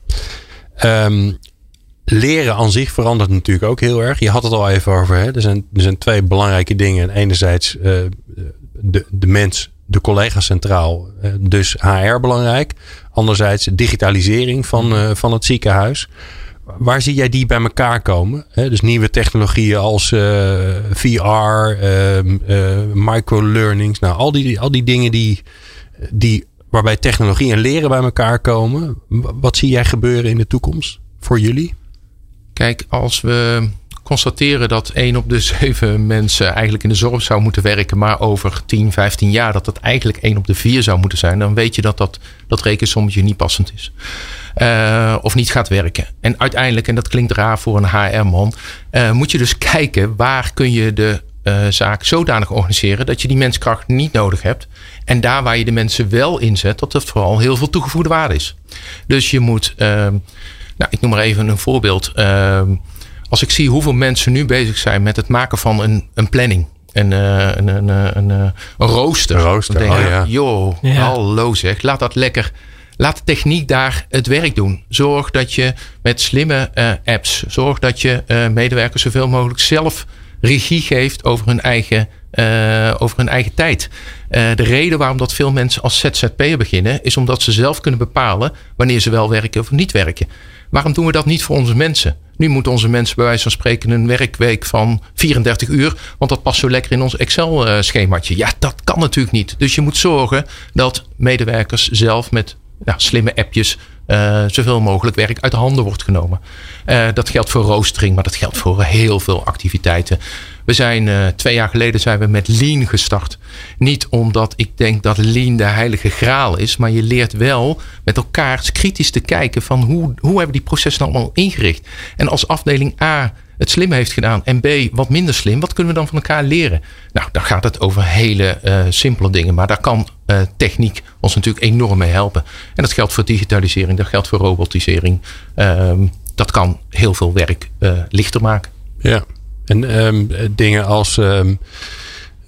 Um, leren aan zich verandert natuurlijk ook heel erg. Je had het al even over. Hè? Er, zijn, er zijn twee belangrijke dingen. Enerzijds uh, de, de mens de collega's centraal. Eh, dus HR belangrijk. Anderzijds digitalisering van, mhm. eh, van het ziekenhuis. Waar zie jij die bij elkaar komen? Dus nieuwe technologieën als uh, VR, uh, microlearnings. Nou, al die, al die dingen die, die, waarbij technologie en leren bij elkaar komen. Wat zie jij gebeuren in de toekomst voor jullie? Kijk, als we constateren dat één op de zeven mensen eigenlijk in de zorg zou moeten werken, maar over 10, 15 jaar dat dat eigenlijk één op de vier zou moeten zijn, dan weet je dat dat, dat rekensommetje niet passend is. Uh, of niet gaat werken. En uiteindelijk, en dat klinkt raar voor een HR-man, uh, moet je dus kijken waar kun je de uh, zaak zodanig organiseren dat je die menskracht niet nodig hebt. En daar waar je de mensen wel inzet, dat er vooral heel veel toegevoegde waarde is. Dus je moet, nou, ik noem maar even een voorbeeld. Als ik zie hoeveel mensen nu bezig zijn met het maken van een, een planning. Een, een, een, een, een rooster. Een rooster, denk, oh, ja. Joh, ja. hallo zeg. Laat dat lekker Laat de techniek daar het werk doen. Zorg dat je met slimme uh, apps, zorg dat je uh, medewerkers zoveel mogelijk zelf regie geeft over hun eigen, uh, over hun eigen tijd. de reden waarom dat veel mensen als ZZP'er beginnen, is omdat ze zelf kunnen bepalen wanneer ze wel werken of niet werken. Waarom doen we dat niet voor onze mensen? Nu moeten onze mensen bij wijze van spreken een werkweek van 34 uur, want dat past zo lekker in ons Excel-schemaatje. Ja, dat kan natuurlijk niet. Dus je moet zorgen dat medewerkers zelf met ja, slimme appjes uh, zoveel mogelijk werk uit de handen wordt genomen. Uh, dat geldt voor roostering, maar dat geldt voor heel veel activiteiten. We zijn uh, twee jaar geleden zijn we met Lean gestart. Niet omdat ik denk dat Lean de heilige graal is, maar je leert wel met elkaar kritisch te kijken van hoe, hoe hebben die processen allemaal ingericht. En als afdeling A het slim heeft gedaan en B wat minder slim, wat kunnen we dan van elkaar leren? Nou, dan gaat het over hele uh, simpele dingen, maar daar kan uh, techniek ons natuurlijk enorm mee helpen. En dat geldt voor digitalisering, dat geldt voor robotisering. Um, dat kan heel veel werk uh, lichter maken. Ja, en um, dingen als. Um,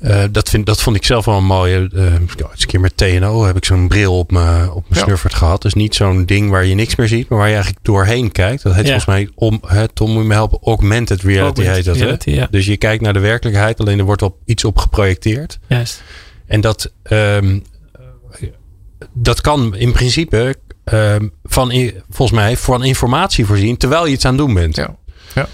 uh, dat, vind, dat vond ik zelf wel een mooie. Uh, eens een keer met TNO heb ik zo'n bril op mijn op mijn ja. gehad. Dus niet zo'n ding waar je niks meer ziet, maar waar je eigenlijk doorheen kijkt. Dat heet ja. volgens mij, om, hè, Tom moet je me helpen, augmented reality augmented heet dat. Reality, ja. Dus je kijkt naar de werkelijkheid, alleen er wordt op iets op geprojecteerd. Juist. En dat, um, dat kan in principe um, van, volgens mij, van informatie voorzien terwijl je iets aan het doen bent. Ja. ja.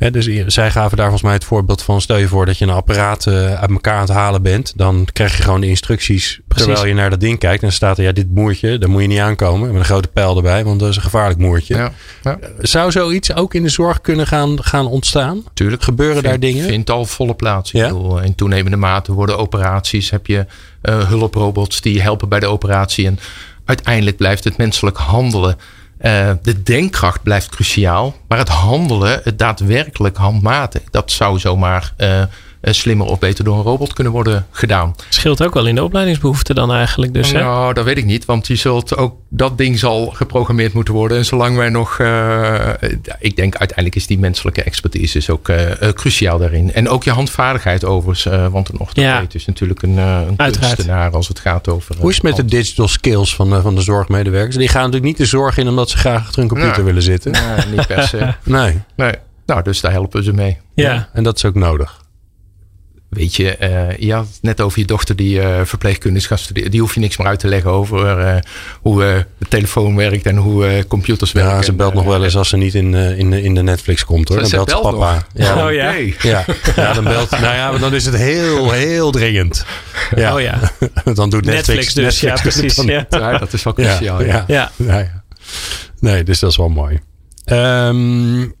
He, dus zij gaven daar volgens mij het voorbeeld van: stel je voor dat je een apparaat uh, uit elkaar aan het halen bent. Dan krijg je gewoon de instructies Precies. terwijl je naar dat ding kijkt. En dan staat er: ja, dit moertje, daar moet je niet aankomen. Met een grote pijl erbij, want dat is een gevaarlijk moertje. Ja, ja. Zou zoiets ook in de zorg kunnen gaan, gaan ontstaan? Tuurlijk. Gebeuren vind, daar dingen? vindt al volle plaats. Ja? Bedoel, in toenemende mate worden operaties, heb je uh, hulprobots die helpen bij de operatie. En uiteindelijk blijft het menselijk handelen. Uh, de denkkracht blijft cruciaal, maar het handelen, het daadwerkelijk handmatig, dat zou zomaar uh, slimmer of beter door een robot kunnen worden gedaan. Scheelt ook wel in de opleidingsbehoeften dan eigenlijk dus, Nou, hè? dat weet ik niet. Want je zult ook, dat ding zal geprogrammeerd moeten worden. En zolang wij nog, uh, ik denk uiteindelijk is die menselijke expertise is ook uh, cruciaal daarin. En ook je handvaardigheid overigens. want nog ja. is natuurlijk een, een kunstenaar als het gaat over... Hoe is het met de digital skills van, van de zorgmedewerkers? Die gaan natuurlijk niet de zorg in omdat ze graag achter hun computer willen zitten. Nee, niet per se. nee. nee. Nou, dus daar helpen ze mee. Ja. ja. En dat is ook nodig. Weet je, uh, je had het net over je dochter die uh, verpleegkunde is gaan studeren. Die hoef je niks meer uit te leggen over uh, hoe de telefoon werkt en hoe computers werken. Ja, ze belt nog wel eens als ze niet in, in, in de Netflix komt hoor. Dan belt, belt papa. Ja. Oh ja. ja. Ja, dan belt. Nou ja, maar dan is het heel, heel dringend. Ja. Oh ja. dan doet Netflix Netflix, dus. Netflix ja, precies. Dan, ja. ja. dat is wel cruciaal. Ja. Ja. ja. Nee, dus dat is wel mooi. Um,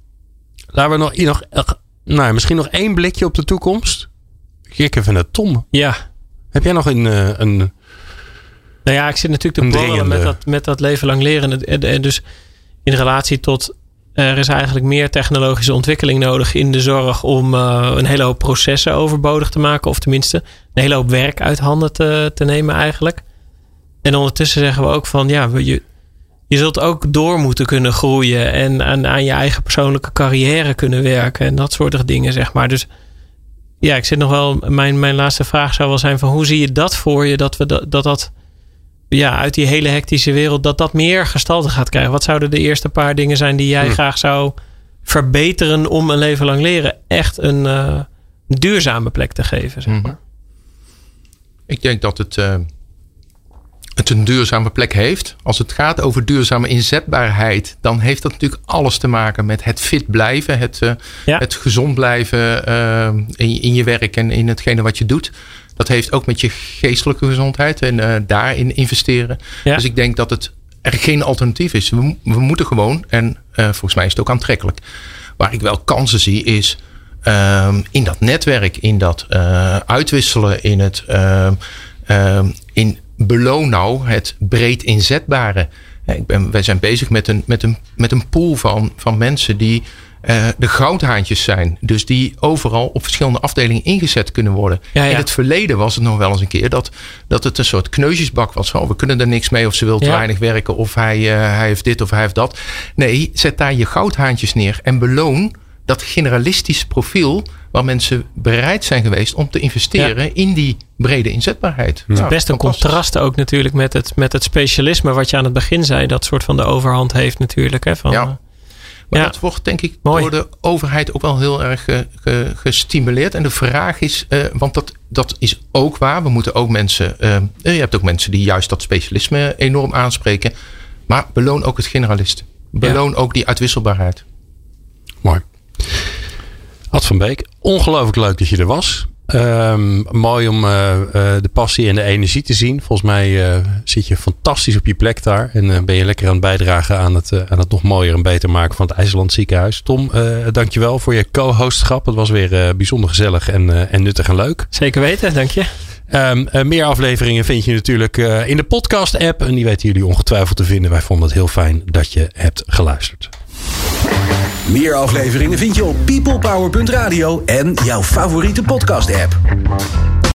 laten we nog, nog nou, misschien nog één blikje op de toekomst. Ik even naar Tom. Ja. Heb jij nog een. Uh, een nou ja, ik zit natuurlijk te borrelen met dat, met dat leven lang leren. En dus in relatie tot. Er is eigenlijk meer technologische ontwikkeling nodig in de zorg om uh, een hele hoop processen overbodig te maken. Of tenminste, een hele hoop werk uit handen te, te nemen eigenlijk. En ondertussen zeggen we ook van ja, je, je zult ook door moeten kunnen groeien. En aan, aan je eigen persoonlijke carrière kunnen werken. En dat soort dingen, zeg maar. Dus ja, ik zit nog wel. Mijn, mijn laatste vraag zou wel zijn: van hoe zie je dat voor je? Dat we dat, dat, dat ja, uit die hele hectische wereld, dat dat meer gestalte gaat krijgen. Wat zouden de eerste paar dingen zijn die jij hm. graag zou verbeteren om een leven lang leren echt een uh, duurzame plek te geven? Zeg maar? Ik denk dat het. Uh het een duurzame plek heeft. Als het gaat over duurzame inzetbaarheid, dan heeft dat natuurlijk alles te maken met het fit blijven, het, uh, ja. het gezond blijven uh, in, in, je werk en in hetgene wat je doit. Dat heeft ook met je geestelijke gezondheid en uh, daarin investeren. Ja. Dus ik denk dat het er geen alternatief is. We, we moeten gewoon, en volgens mij is het ook aantrekkelijk. Waar ik wel kansen zie, is ehm, in dat netwerk, in dat uitwisselen, in het in beloon nou het breed inzetbare. Ik ben, wij zijn bezig met een, met een, met een pool van, van mensen die uh, de goudhaantjes zijn. Dus die overal op verschillende afdelingen ingezet kunnen worden. In het verleden was het nog wel eens een keer dat, dat het een soort kneusjesbak was. Van, oh, we kunnen er niks mee of ze wil te weinig werken of hij, uh, hij heeft dit of hij heeft dat. Nee, zet daar je goudhaantjes neer en beloon dat generalistische profiel waar mensen bereid zijn geweest om te investeren in die brede inzetbaarheid. Het is best een contrast ook natuurlijk met het, met het specialisme wat je aan het begin zei. Dat soort van de overhand heeft natuurlijk. Hè, van, ja. Maar dat wordt denk ik door de overheid ook wel heel erg gestimuleerd. En de vraag is, uh, want dat, dat is ook waar. We moeten ook mensen, uh, je hebt ook mensen die juist dat specialisme enorm aanspreken. Maar beloon ook het generalist. Beloon ook die uitwisselbaarheid. Mooi. Ad van Beek, ongelooflijk leuk dat je er was. Um, mooi om uh, uh, de passie en de energie te zien. Volgens mij uh, zit je fantastisch op je plek daar. En ben je lekker aan het bijdragen aan het, aan het nog mooier en beter maken van het IJsland ziekenhuis. Tom, dankjewel voor je co-hostschap. Het was weer bijzonder gezellig en, en nuttig en leuk. Zeker weten, dank je. Um, meer afleveringen vind je natuurlijk in de podcast-app. En die weten jullie ongetwijfeld te vinden. Wij vonden het heel fijn dat je hebt geluisterd. Meer afleveringen vind je op peoplepower.radio en jouw favoriete podcast-app.